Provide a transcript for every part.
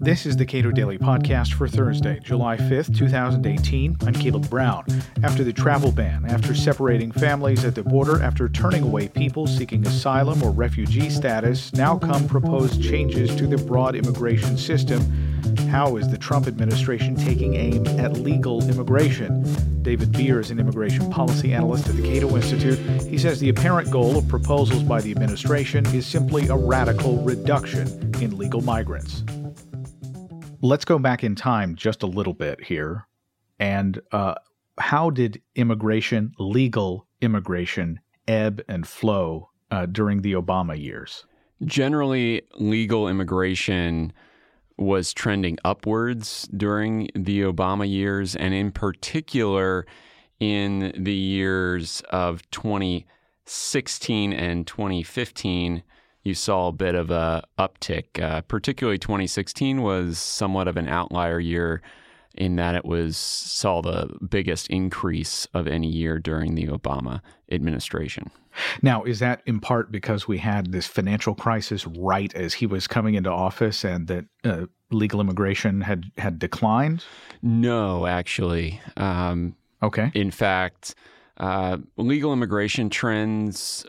This is the Cato Daily Podcast for Thursday, July 5th, 2018. I'm Caleb Brown. After the travel ban, after separating families at the border, after turning away people seeking asylum or refugee status, now come proposed changes to the broad immigration system. How is the Trump administration taking aim at legal immigration? David Bier is an immigration policy analyst at the Cato Institute. He says the apparent goal of proposals by the administration is simply a radical reduction in legal migrants. Let's go back in time just a little bit here. And uh, how did immigration, legal immigration, ebb and flow uh, during the Obama years? Generally, legal immigration was trending upwards during the Obama years, and in particular in the years of 2016 and 2015 you saw a bit of a uptick. Uh, particularly 2016 was somewhat of an outlier year in that it was saw the biggest increase of any year during the Obama administration. Now, is that in part because we had this financial crisis right as he was coming into office, and that uh, legal immigration had had declined? No, actually. Um, okay. In fact, uh, legal immigration trends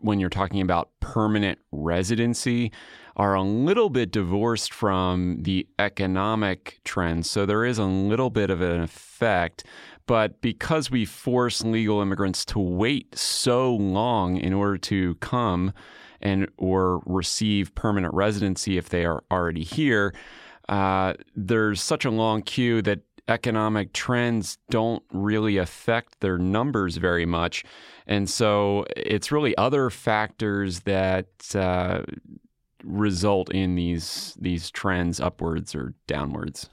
when you're talking about permanent residency are a little bit divorced from the economic trends. So there is a little bit of an effect. But because we force legal immigrants to wait so long in order to come and or receive permanent residency if they are already here, uh, there's such a long queue that economic trends don't really affect their numbers very much. And so it's really other factors that uh, result in these these trends upwards or downwards.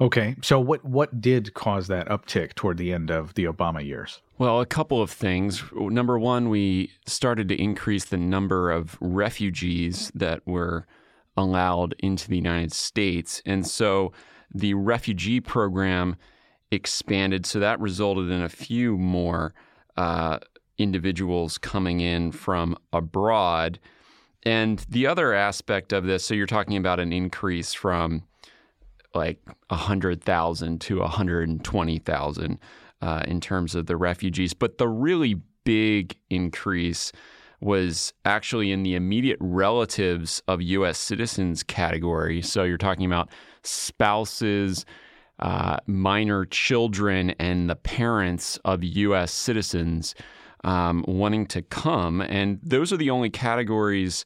Okay, so what what did cause that uptick toward the end of the Obama years? Well, a couple of things. Number one, we started to increase the number of refugees that were allowed into the United States, and so the refugee program expanded. So that resulted in a few more uh, individuals coming in from abroad. And the other aspect of this, so you're talking about an increase from like 100,000 to 120,000 uh, in terms of the refugees. But the really big increase was actually in the immediate relatives of U.S. citizens category. So you're talking about spouses, uh, minor children, and the parents of U.S. citizens um, wanting to come. And those are the only categories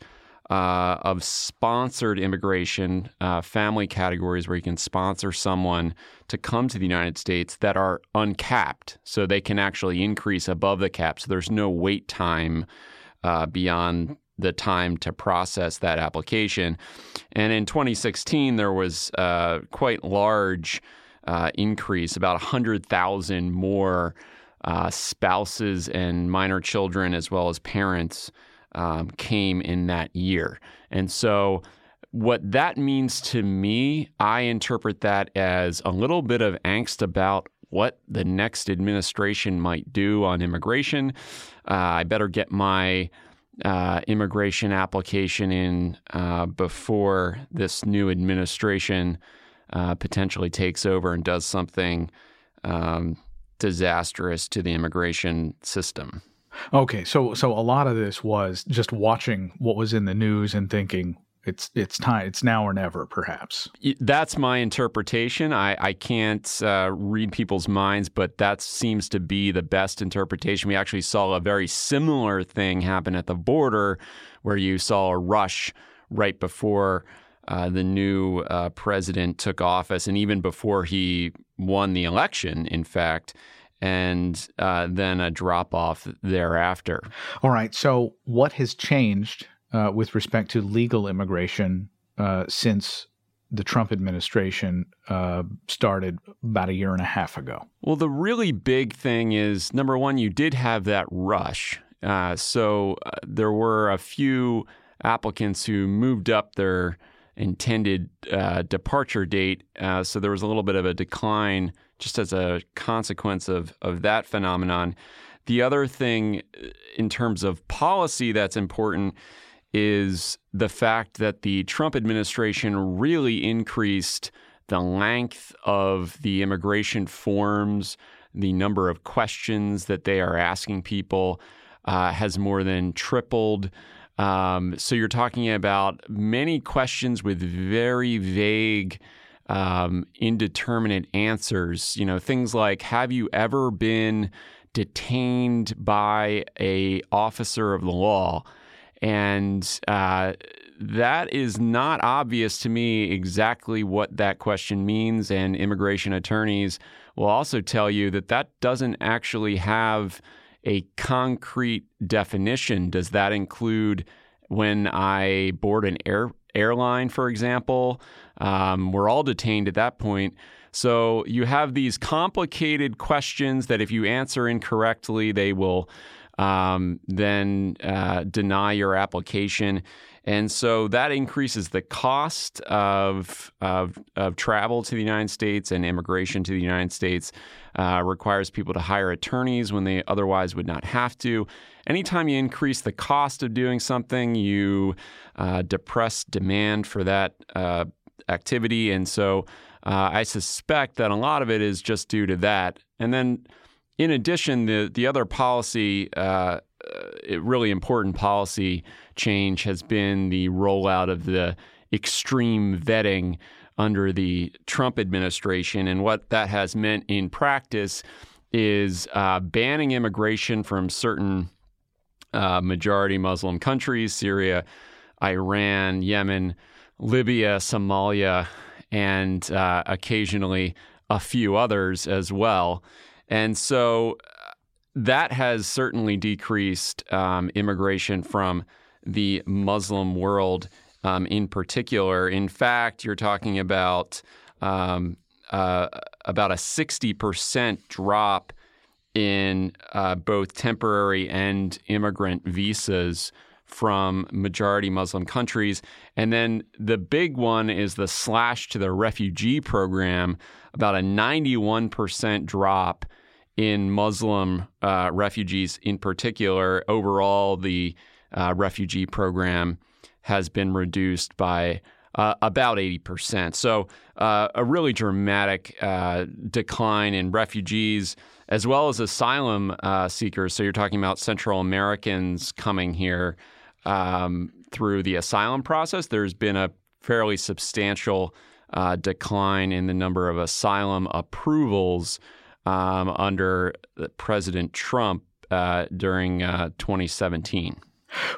uh, of sponsored immigration, uh, family categories where you can sponsor someone to come to the United States that are uncapped. So they can actually increase above the cap. So there's no wait time uh, beyond the time to process that application. And in 2016, there was a uh, quite large uh, increase, about 100,000 more uh, spouses and minor children, as well as parents, um, came in that year. And so, what that means to me, I interpret that as a little bit of angst about what the next administration might do on immigration. Uh, I better get my uh, immigration application in uh, before this new administration uh, potentially takes over and does something um, disastrous to the immigration system. Okay, so so a lot of this was just watching what was in the news and thinking, it's it's time it's now or never perhaps. That's my interpretation. I, I can't uh, read people's minds but that seems to be the best interpretation. We actually saw a very similar thing happen at the border where you saw a rush right before uh, the new uh, president took office and even before he won the election in fact and uh, then a drop off thereafter. All right. So what has changed uh, with respect to legal immigration uh, since the Trump administration uh, started about a year and a half ago? Well, the really big thing is number one, you did have that rush. Uh, so uh, there were a few applicants who moved up their intended uh, departure date. so there was a little bit of a decline just as a consequence of, of that phenomenon. The other thing in terms of policy that's important is the fact that the Trump administration really increased the length of the immigration forms, the number of questions that they are asking people uh, has more than tripled. Um, so you're talking about many questions with very vague, um, indeterminate answers. You know, things like, "Have you ever been detained by a officer of the law?" And uh, that is not obvious to me exactly what that question means. And immigration attorneys will also tell you that that doesn't actually have a concrete definition. Does that include when I board an air, airline, for example? Um, we're all detained at that point. So you have these complicated questions that if you answer incorrectly, they will um, then uh, deny your application. And so that increases the cost of, of, of, travel to the United States and immigration to the United States, uh, requires people to hire attorneys when they otherwise would not have to. Anytime you increase the cost of doing something, you uh, depress demand for that uh, activity. And so uh, I suspect that a lot of it is just due to that. And then in addition, the the other policy, uh, uh, really important policy change has been the rollout of the extreme vetting under the Trump administration, and what that has meant in practice is uh, banning immigration from certain uh, majority Muslim countries: Syria, Iran, Yemen, Libya, Somalia, and uh, occasionally a few others as well. And so uh, that has certainly decreased um, immigration from the Muslim world um, in particular. In fact, you're talking about um, uh, about a 60% drop in uh, both temporary and immigrant visas from majority Muslim countries. And then the big one is the slash to the refugee program, about a 91% drop in Muslim uh, refugees in particular. Overall, the uh, refugee program has been reduced by uh, about 80%. So, uh, a really dramatic uh, decline in refugees as well as asylum uh, seekers. So, you're talking about Central Americans coming here um, through the asylum process. There's been a fairly substantial decline in the number of asylum approvals um, under President Trump uh, during uh, 2017.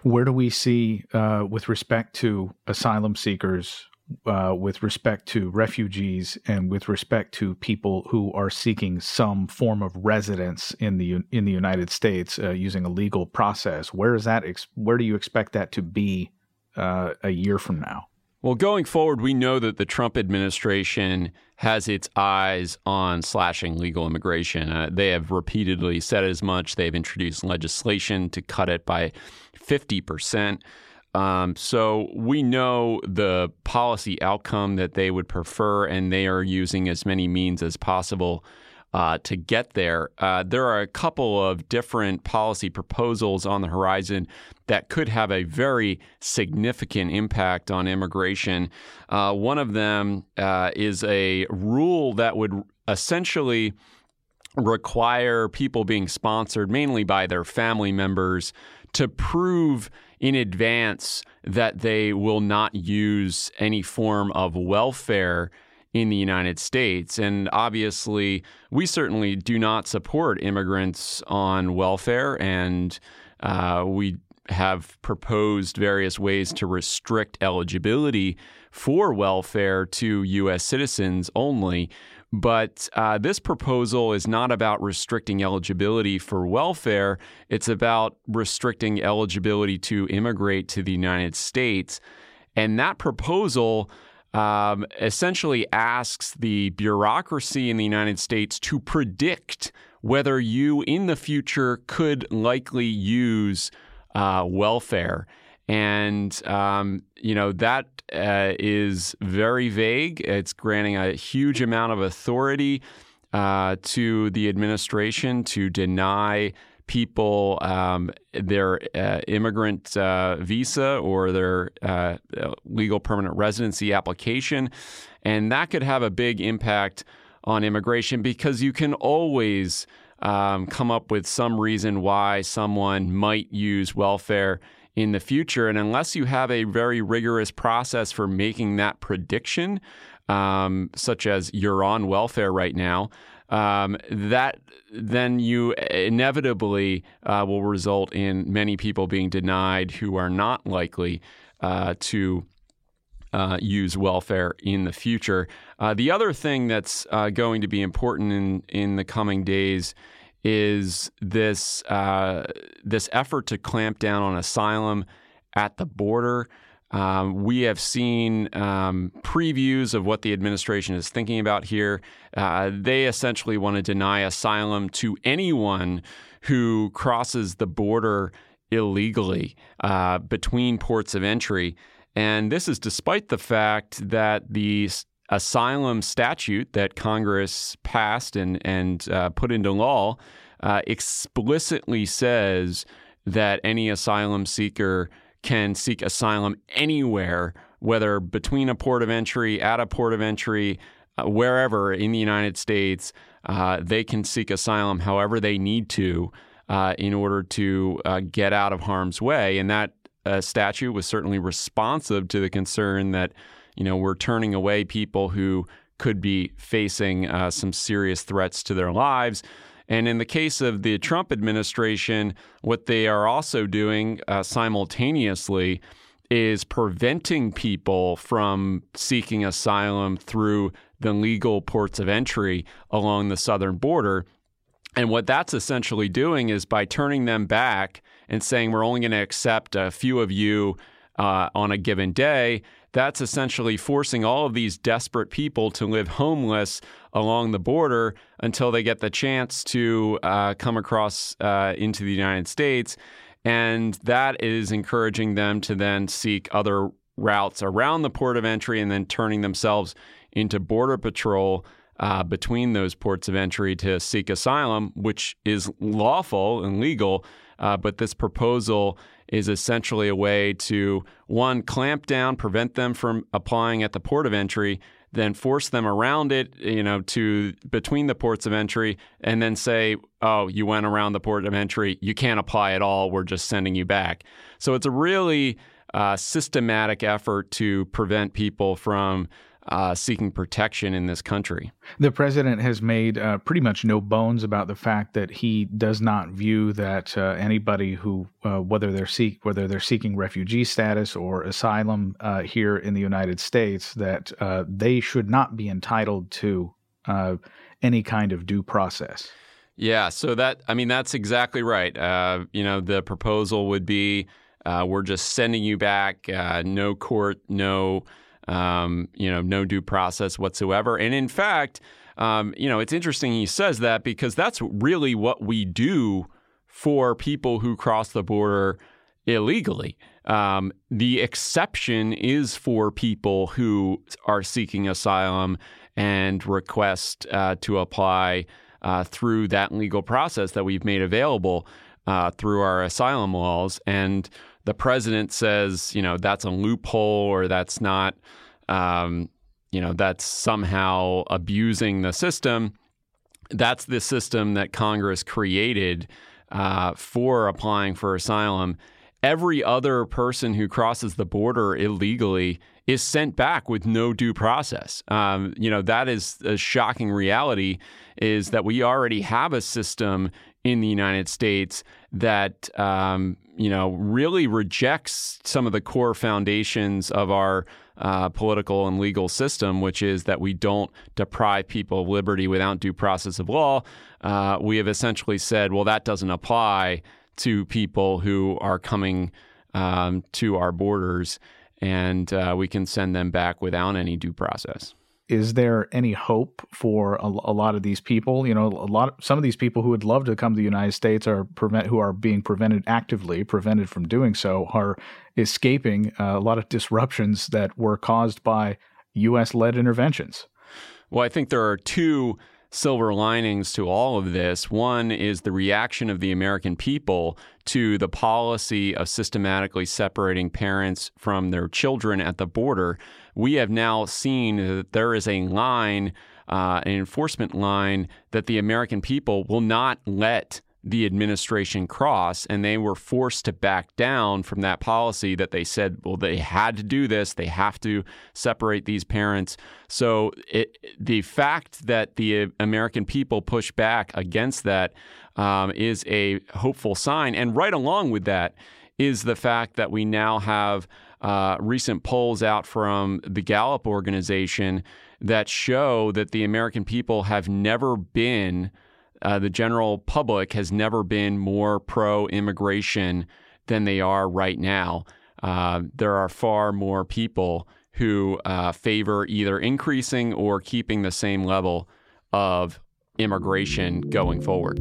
Where do we see, uh, with respect to asylum seekers, uh, with respect to refugees, and with respect to people who are seeking some form of residence in the in the United States uh, using a legal process? Where is that? Ex- where do you expect that to be uh, a year from now? Well, going forward, we know that the Trump administration has its eyes on slashing legal immigration. Uh, they have repeatedly said as much. They've introduced legislation to cut it by 50%. Um, so we know the policy outcome that they would prefer, and they are using as many means as possible uh, to get there. Uh, there are a couple of different policy proposals on the horizon that could have a very significant impact on immigration. Uh, one of them uh, is a rule that would essentially require people being sponsored mainly by their family members to prove in advance that they will not use any form of welfare in the United States. And obviously, we certainly do not support immigrants on welfare, and uh, we have proposed various ways to restrict eligibility for welfare to U.S. citizens only. But uh, this proposal is not about restricting eligibility for welfare. It's about restricting eligibility to immigrate to the United States. And that proposal um, essentially asks the bureaucracy in the United States to predict whether you in the future could likely use uh, welfare. And, um, you know, that uh, is very vague. It's granting a huge amount of authority uh, to the administration to deny people um, their uh, immigrant uh, visa or their uh, legal permanent residency application. And that could have a big impact on immigration because you can always um, come up with some reason why someone might use welfare in the future. And unless you have a very rigorous process for making that prediction, um, such as you're on welfare right now, um, that then you inevitably uh, will result in many people being denied who are not likely uh, to uh, use welfare in the future. Uh, the other thing that's uh, going to be important in in the coming days is this uh, this effort to clamp down on asylum at the border. Um, we have seen um, previews of what the administration is thinking about here. Uh, they essentially want to deny asylum to anyone who crosses the border illegally uh, between ports of entry. And this is despite the fact that the asylum statute that Congress passed and, and uh, put into law uh, explicitly says that any asylum seeker can seek asylum anywhere, whether between a port of entry, at a port of entry, uh, wherever in the United States. Uh, they can seek asylum however they need to uh, in order to uh, get out of harm's way. And that uh, statute was certainly responsive to the concern that, you know, we're turning away people who could be facing uh, some serious threats to their lives. And in the case of the Trump administration, what they are also doing uh, simultaneously is preventing people from seeking asylum through the legal ports of entry along the southern border. And what that's essentially doing is by turning them back and saying we're only going to accept a few of you uh, on a given day, that's essentially forcing all of these desperate people to live homeless along the border until they get the chance to uh, come across uh, into the United States. And that is encouraging them to then seek other routes around the port of entry and then turning themselves into Border Patrol. Uh, between those ports of entry to seek asylum, which is lawful and legal, uh, but this proposal is essentially a way to one clamp down, prevent them from applying at the port of entry, then force them around it, you know, to between the ports of entry, and then say, "Oh, you went around the port of entry. You can't apply at all. We're just sending you back." So it's a really uh, systematic effort to prevent people from uh, seeking protection in this country. The president has made uh, pretty much no bones about the fact that he does not view that uh, anybody who, uh, whether they're seek whether they're seeking refugee status or asylum uh, here in the United States, that uh, they should not be entitled to any kind of due process. Yeah, so that I mean that's exactly right. you know, the proposal would be we're just sending you back, no court, no um, you know, no due process whatsoever. And in fact, um, you know, it's interesting he says that because that's really what we do for people who cross the border illegally. Um, the exception is for people who are seeking asylum and request uh, to apply uh, through that legal process that we've made available uh, through our asylum laws. And the president says, you know, that's a loophole or that's not, um, you know, that's somehow abusing the system. That's the system that Congress created uh, for applying for asylum. Every other person who crosses the border illegally is sent back with no due process. Um, you know, that is a shocking reality is that we already have a system in the United States that um, you know really rejects some of the core foundations of our uh, political and legal system, which is that we don't deprive people of liberty without due process of law. Uh, we have essentially said, well, that doesn't apply to people who are coming um, to our borders, and uh, we can send them back without any due process is there any hope for a, a, lot of these people? You know, a lot some of these people who would love to come to the United States are prevent who are being prevented actively, prevented from doing so, are escaping uh, a lot of disruptions that were caused by U.S. led interventions. Well, I think there are two silver linings to all of this. One is the reaction of the American people to the policy of systematically separating parents from their children at the border. We have now seen that there is a line, uh, an enforcement line, that the American people will not let the administration cross, and they were forced to back down from that policy that they said, well, they had to do this, they have to separate these parents. So it, the fact that the American people push back against that um, is a hopeful sign. And right along with that is the fact that we now have uh, recent polls out from the Gallup organization that show that the American people have never been uh, the general public has never been more pro immigration than they are right now. Uh, there are far more people who uh, favor either increasing or keeping the same level of immigration going forward.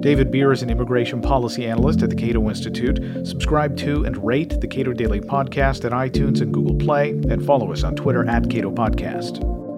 David Bier is an immigration policy analyst at the Cato Institute. Subscribe to and rate the Cato Daily Podcast at iTunes and Google Play, and follow us on Twitter at Cato Podcast.